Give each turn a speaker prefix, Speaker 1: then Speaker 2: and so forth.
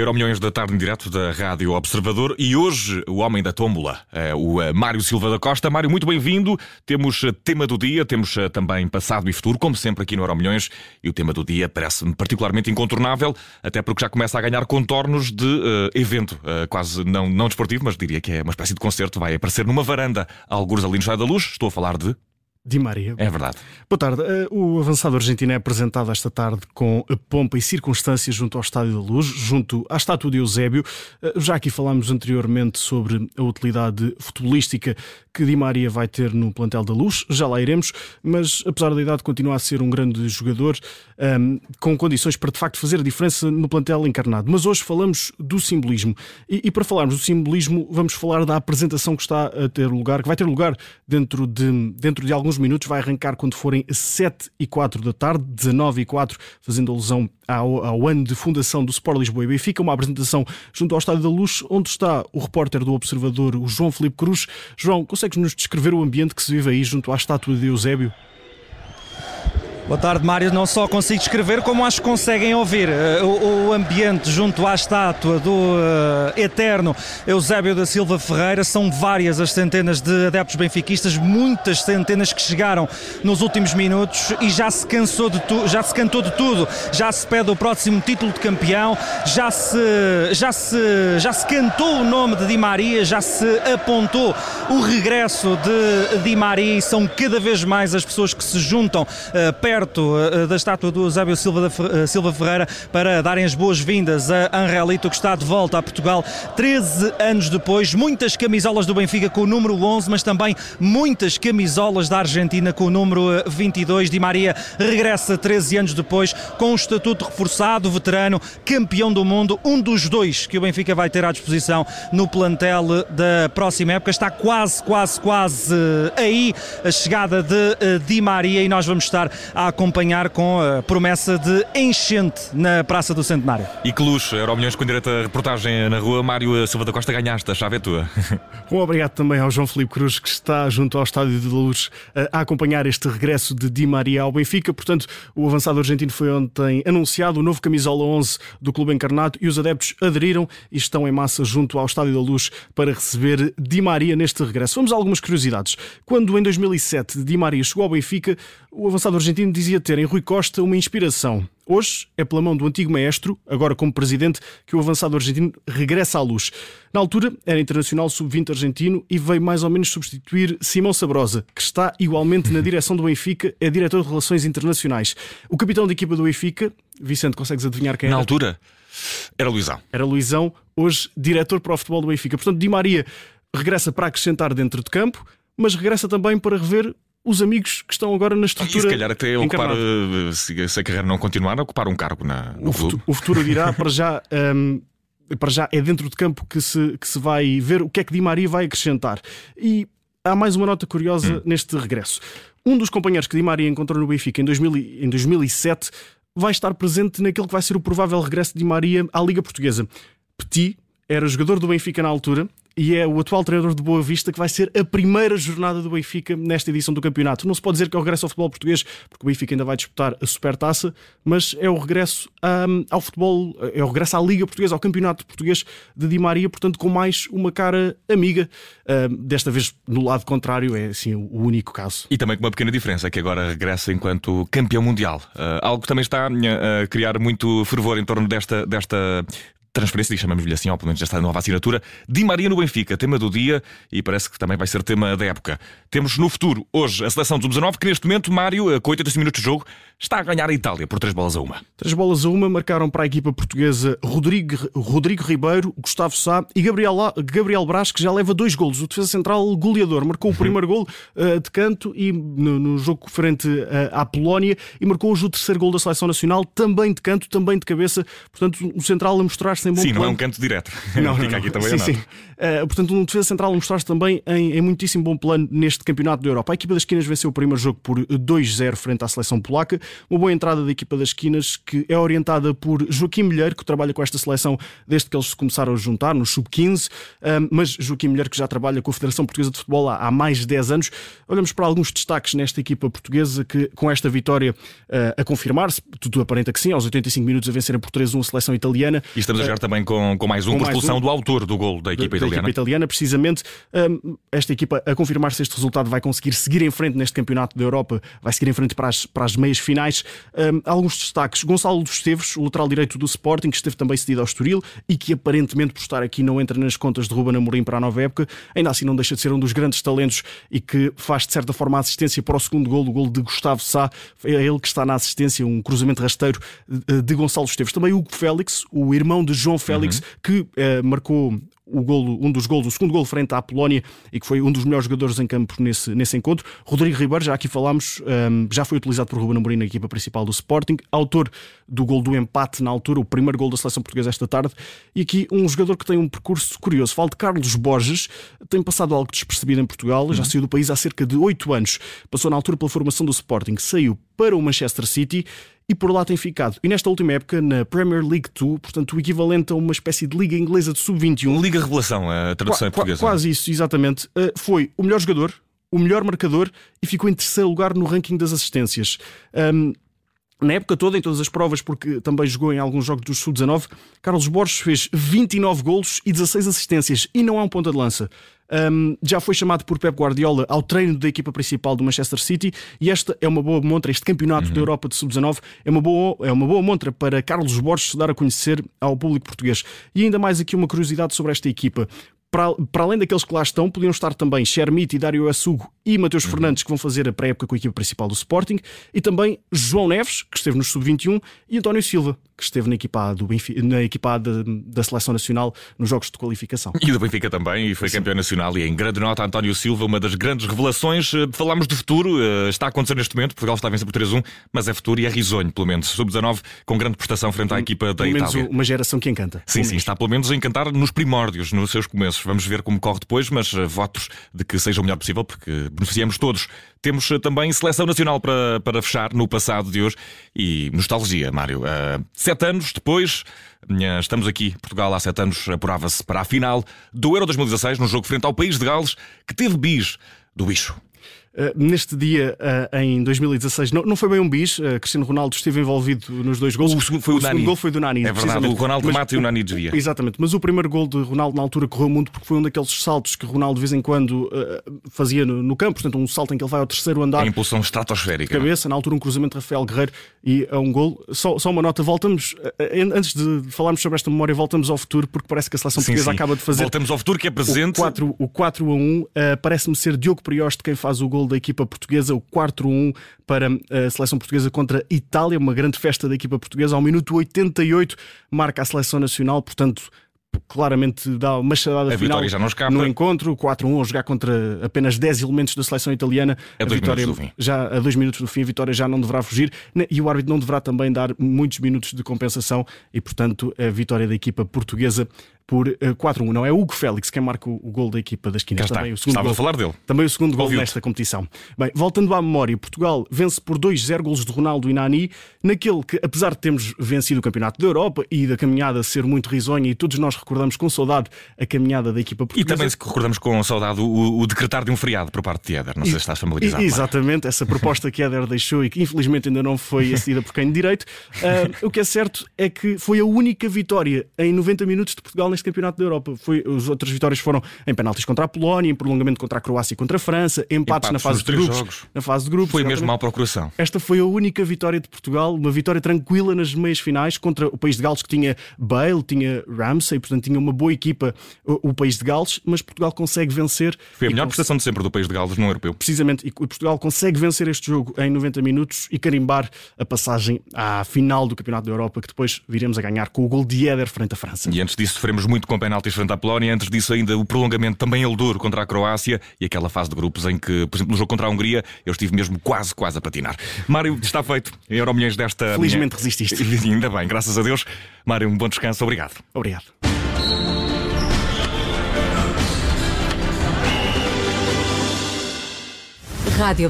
Speaker 1: Euro Milhões da tarde em direto da Rádio Observador e hoje o homem da tómbola, é o eh, Mário Silva da Costa. Mário, muito bem-vindo. Temos eh, tema do dia, temos eh, também passado e futuro, como sempre aqui no Euro Milhões. E o tema do dia parece-me particularmente incontornável, até porque já começa a ganhar contornos de uh, evento, uh, quase não, não desportivo, mas diria que é uma espécie de concerto. Vai aparecer numa varanda, alguns ali no Chá da Luz. Estou a falar de
Speaker 2: Di Maria.
Speaker 1: É verdade.
Speaker 2: Boa tarde. Eh, o avançado argentino é apresentado esta tarde com pompa e circunstâncias junto ao Estádio da Luz, junto à estátua de Eusébio. Eh, já aqui falámos anteriormente sobre a utilidade futebolística que Di Maria vai ter no plantel da Luz, já lá iremos, mas apesar da idade continua a ser um grande jogador ehm, com condições para de facto fazer a diferença no plantel encarnado. Mas hoje falamos do simbolismo e, e para falarmos do simbolismo vamos falar da apresentação que está a ter lugar, que vai ter lugar dentro de, dentro de alguns alguns minutos, vai arrancar quando forem 7 e 4 da tarde, 19 e 4, fazendo alusão ao, ao ano de fundação do Sport Lisboa e Benfica, uma apresentação junto ao Estádio da Luz, onde está o repórter do Observador, o João Felipe Cruz. João, consegues nos descrever o ambiente que se vive aí junto à estátua de Eusébio?
Speaker 3: Boa tarde, Mário. Não só consigo escrever, como acho que conseguem ouvir uh, o, o, ambiente junto à estátua do uh, eterno Eusébio da Silva Ferreira. São várias as centenas de adeptos benfiquistas, muitas centenas que chegaram nos últimos minutos e já se cansou de tudo, já se cantou de tudo. Já se pede o próximo título de campeão, já se, já se, já se cantou o nome de Di Maria, já se apontou o regresso de Di Maria e são cada vez mais as pessoas que se juntam uh, perto perto eh, da estátua do Eusébio Silva, eh, Silva Ferreira para darem as boas-vindas a Angelito que está de volta a Portugal 13 anos depois. Muitas camisolas do Benfica com o número 11, mas também muitas camisolas da Argentina com o número 22. Eh, Di Maria regressa 13 anos depois com um estatuto reforçado, veterano, campeão do mundo, um dos dois que o Benfica vai ter à disposição no plantel da próxima época. Está quase, quase, quase aí a chegada de Di Maria e nós vamos estar a acompanhar com a promessa de enchente na Praça do Centenário.
Speaker 1: E que luxo, Milhões com direito a reportagem na rua. Mário Silva da Costa, ganhaste, a chave é tua.
Speaker 2: Um obrigado também ao João Felipe Cruz, que está junto ao Estádio de Luz a acompanhar este regresso de Di Maria ao Benfica. Portanto, o avançado argentino foi ontem anunciado, o novo camisola 11 do Clube Encarnado, e os adeptos aderiram e estão em massa junto ao Estádio da Luz para receber Di Maria neste regresso. Vamos a algumas curiosidades. Quando em 2007 Di Maria chegou ao Benfica, o avançado argentino dizia ter em Rui Costa uma inspiração. Hoje é pela mão do antigo maestro, agora como presidente, que o avançado argentino regressa à luz. Na altura era internacional sub-20 argentino e veio mais ou menos substituir Simão Sabrosa, que está igualmente na direção do Benfica, é diretor de Relações Internacionais. O capitão da equipa do Benfica, Vicente, consegues adivinhar quem
Speaker 1: Na
Speaker 2: era?
Speaker 1: Na altura era Luizão.
Speaker 2: Era Luizão, hoje diretor para o futebol do Benfica. Portanto, Di Maria regressa para acrescentar dentro de campo, mas regressa também para rever os amigos que estão agora na estrutura. E
Speaker 1: se calhar até ocupar, eh, se, se a carreira não continuar, ocupar um cargo na, no
Speaker 2: o
Speaker 1: clube.
Speaker 2: Futuro, o futuro dirá para já. Um, para já é dentro de campo que se, que se vai ver o que é que Di Maria vai acrescentar. E há mais uma nota curiosa hum. neste regresso. Um dos companheiros que Di Maria encontrou no Benfica em, 2000, em 2007 vai estar presente naquele que vai ser o provável regresso de Di Maria à Liga Portuguesa. Petit era jogador do Benfica na altura e é o atual treinador de Boa Vista que vai ser a primeira jornada do Benfica nesta edição do campeonato. Não se pode dizer que é o regresso ao futebol português, porque o Benfica ainda vai disputar a Supertaça, mas é o regresso um, ao futebol, é o regresso à Liga Portuguesa, ao Campeonato Português de Di Maria, portanto, com mais uma cara amiga. Um, desta vez, no lado contrário, é assim o único caso.
Speaker 1: E também com uma pequena diferença, é que agora regressa enquanto campeão mundial. Uh, algo que também está a criar muito fervor em torno desta, desta transferência, chamamos-lhe assim, ou pelo menos desta nova assinatura, Di Maria no Benfica, tema do dia e parece que também vai ser tema da época. Temos no futuro, hoje, a seleção do 19, que neste momento, Mário, eh, com 80 minutos de jogo, está a ganhar a Itália por 3 bolas a uma.
Speaker 2: 3 bolas a uma marcaram para a equipa portuguesa Rodrigo, Rodrigo Ribeiro, Gustavo Sá e Gabriel, Gabriel Brás, que já leva dois golos. O defesa central goleador marcou o primeiro gol uh, de canto e no, no jogo frente uh, à Polónia e marcou hoje o terceiro gol da seleção nacional, também de canto, também de cabeça. Portanto, o central a mostrar-se em bom
Speaker 1: Sim,
Speaker 2: plano.
Speaker 1: não é um canto direto.
Speaker 2: Não, Fica não, aqui também sim, sim. Uh, portanto, um defesa central a mostrar-se também em, em muitíssimo bom plano neste campeonato da Europa. A equipa das esquinas venceu o primeiro jogo por 2-0 frente à seleção polaca Uma boa entrada da equipa das esquinas, que é orientada por Joaquim Milheiro, que trabalha com esta seleção desde que eles se começaram a juntar, no Sub-15, mas Joaquim Milheiro, que já trabalha com a Federação Portuguesa de Futebol há mais de 10 anos. Olhamos para alguns destaques nesta equipa portuguesa que, com esta vitória uh, a confirmar-se, tudo aparenta que sim, aos 85 minutos a vencerem por 3-1 a seleção italiana.
Speaker 1: E estamos a jogar uh, também com, com mais um, com por expulsão um, do autor do gol da equipa da, italiana.
Speaker 2: Da equipa italiana, precisamente. Esta equipa, a confirmar-se este resultado, vai conseguir seguir em frente neste campeonato da Europa, vai seguir em frente para as, para as meias finais. Um, alguns destaques: Gonçalo dos Esteves, o lateral direito do Sporting, que esteve também cedido ao Estoril e que aparentemente, por estar aqui, não entra nas contas de Ruben Amorim para a nova época. Ainda assim, não deixa de ser um dos grandes talentos e que faz, de certa forma, a assistência para o segundo gol, o gol de Gustavo Sá. É ele que está na assistência, um cruzamento rasteiro de Gonçalo Esteves. Também Hugo Félix, o irmão de João Félix, uhum. que eh, marcou o golo, um dos golos, o segundo golo frente à Polónia e que foi um dos melhores jogadores em campo nesse, nesse encontro. Rodrigo Ribeiro, já aqui falámos, um, já foi utilizado por Ruben Amorim na equipa principal do Sporting, autor do gol do empate na altura, o primeiro gol da seleção portuguesa esta tarde. E aqui um jogador que tem um percurso curioso. Falo de Carlos Borges, tem passado algo despercebido em Portugal, uhum. já saiu do país há cerca de 8 anos. Passou na altura pela formação do Sporting, saiu para o Manchester City e por lá tem ficado. E nesta última época, na Premier League 2, portanto, o equivalente a uma espécie de Liga Inglesa de Sub-21.
Speaker 1: Liga Revelação, a tradução Qu portuguesa.
Speaker 2: Quase isso, exatamente. Uh, foi o melhor jogador, o melhor marcador e ficou em terceiro lugar no ranking das assistências. Um, na época toda, em todas as provas, porque também jogou em alguns jogos do Sub-19, Carlos Borges fez 29 golos e 16 assistências e não é um ponta de lança. Um, já foi chamado por Pep Guardiola ao treino da equipa principal do Manchester City e esta é uma boa montra. Este campeonato uhum. da Europa de Sub-19 é, uma boa, é uma boa montra para Carlos Borges se dar a conhecer ao público português. E ainda mais aqui uma curiosidade sobre esta equipa. Para, para, além daqueles que lá estão, podiam estar também Shermit e Dário Assugo e Mateus uhum. Fernandes, que vão fazer a pré-época com a equipa principal do Sporting, e também João Neves, que esteve no Sub-21, e António Silva, que esteve na equipa, do Benfica, na equipa da, da Seleção Nacional nos jogos de qualificação.
Speaker 1: E do Benfica também, e foi Sim. campeão nacional. E em grande nota, António Silva, uma das grandes revelações. Eh, falámos de futuro, eh, está a acontecer neste momento. Portugal está a vencer por 3-1, mas é futuro e é risonho, pelo menos. Sub-19, com grande prestação frente à equipa da
Speaker 2: pelo
Speaker 1: Itália.
Speaker 2: Menos uma geração que encanta.
Speaker 1: Sim, sim, está pelo menos a encantar nos primórdios, nos seus começos. Vamos ver como corre depois, mas eh, votos de que seja o melhor possível, porque beneficiamos todos. Temos também seleção nacional para, para fechar no passado de hoje e nostalgia, Mário. Uh, sete anos depois Estamos aqui, Portugal há sete anos apurava-se para a final do Euro 2016, no jogo frente ao país de Gales, que teve bis do bicho.
Speaker 2: Uh, neste dia, uh, em 2016, não, não foi bem um bis. Uh, Cristiano Ronaldo esteve envolvido nos dois gols.
Speaker 1: O segundo foi o, o segundo
Speaker 2: gol foi do Nani.
Speaker 1: É verdade, o Ronaldo mas, mata e o Nani desvia.
Speaker 2: Exatamente, mas o primeiro gol de Ronaldo na altura correu muito porque foi um daqueles saltos que Ronaldo de vez em quando fazia no, no, campo, portanto, um salto em que ele vai ao terceiro andar.
Speaker 1: A impulsão estratosférica.
Speaker 2: Cabeça, na altura, um cruzamento de Rafael Guerreiro e a um gol. Só, só uma nota, voltamos, antes de falarmos sobre esta memória, voltamos ao futuro porque parece que a seleção sim, portuguesa sim. acaba de fazer.
Speaker 1: Voltamos ao futuro que é presente.
Speaker 2: O 4, o 4 a 1 parece-me ser Diogo Prioste quem faz o gol da equipa portuguesa o 4-1 para a seleção portuguesa contra a Itália, uma grande festa da equipa portuguesa. Ao minuto 88 marca a seleção nacional, portanto claramente dá uma machadada
Speaker 1: a
Speaker 2: final
Speaker 1: já não escapa.
Speaker 2: no encontro, 4-1 a jogar contra apenas 10 elementos da seleção italiana.
Speaker 1: A, a vitória
Speaker 2: já a dois minutos do fim, a vitória já não deverá fugir né, e o árbitro não deverá também dar muitos minutos de compensação e, portanto, a vitória da equipa portuguesa por uh, eh, 4-1. Não é Hugo Félix quem marca o, gol da equipa das esquina.
Speaker 1: Também o segundo Estava
Speaker 2: gol,
Speaker 1: a falar dele.
Speaker 2: Também o segundo gol nesta competição. Bem, voltando à memória, Portugal vence por 2-0 golos de Ronaldo e Nani, naquele que, apesar de termos vencido o Campeonato da Europa e da caminhada ser muito risonha, e todos nós recordamos com saudade a caminhada da equipa portuguesa.
Speaker 1: E também recordamos com saudade o, o decretar de um feriado por parte de Éder. Não sei se estás familiarizado.
Speaker 2: E, exatamente, essa proposta que Éder deixou e que infelizmente ainda não foi acedida por quem de direito. Uh, o que é certo é que foi a única vitória em 90 minutos de Portugal neste Campeonato da Europa foi, as outras vitórias foram em penaltis contra a Polónia, em prolongamento contra a Croácia e contra a França, empates, empates na fase de grupos.
Speaker 1: Jogos.
Speaker 2: Na fase de grupos.
Speaker 1: Foi mesmo mal procuração.
Speaker 2: Esta foi a única vitória de Portugal, uma vitória tranquila nas meias finais contra o país de Gales que tinha Bale, tinha Ramsey, portanto tinha uma boa equipa o, o país de Gales, mas Portugal consegue vencer.
Speaker 1: Foi a melhor prestação de sempre do país de Gales no europeu.
Speaker 2: Precisamente, e Portugal consegue vencer este jogo em 90 minutos e carimbar a passagem à final do Campeonato da Europa, que depois viremos a ganhar com o gol de Éder frente à França.
Speaker 1: E antes disso sofremos muito com penaltis frente à Polónia antes disso ainda o prolongamento também ele duro contra a Croácia e aquela fase de grupos em que, por exemplo, no jogo contra a Hungria, eu estive mesmo quase, quase a patinar. Mário, está feito. Em Euromilhões desta.
Speaker 2: Felizmente minha... resististe.
Speaker 1: ainda bem, graças a Deus. Mário, um bom descanso. Obrigado.
Speaker 2: Obrigado.
Speaker 4: Rádio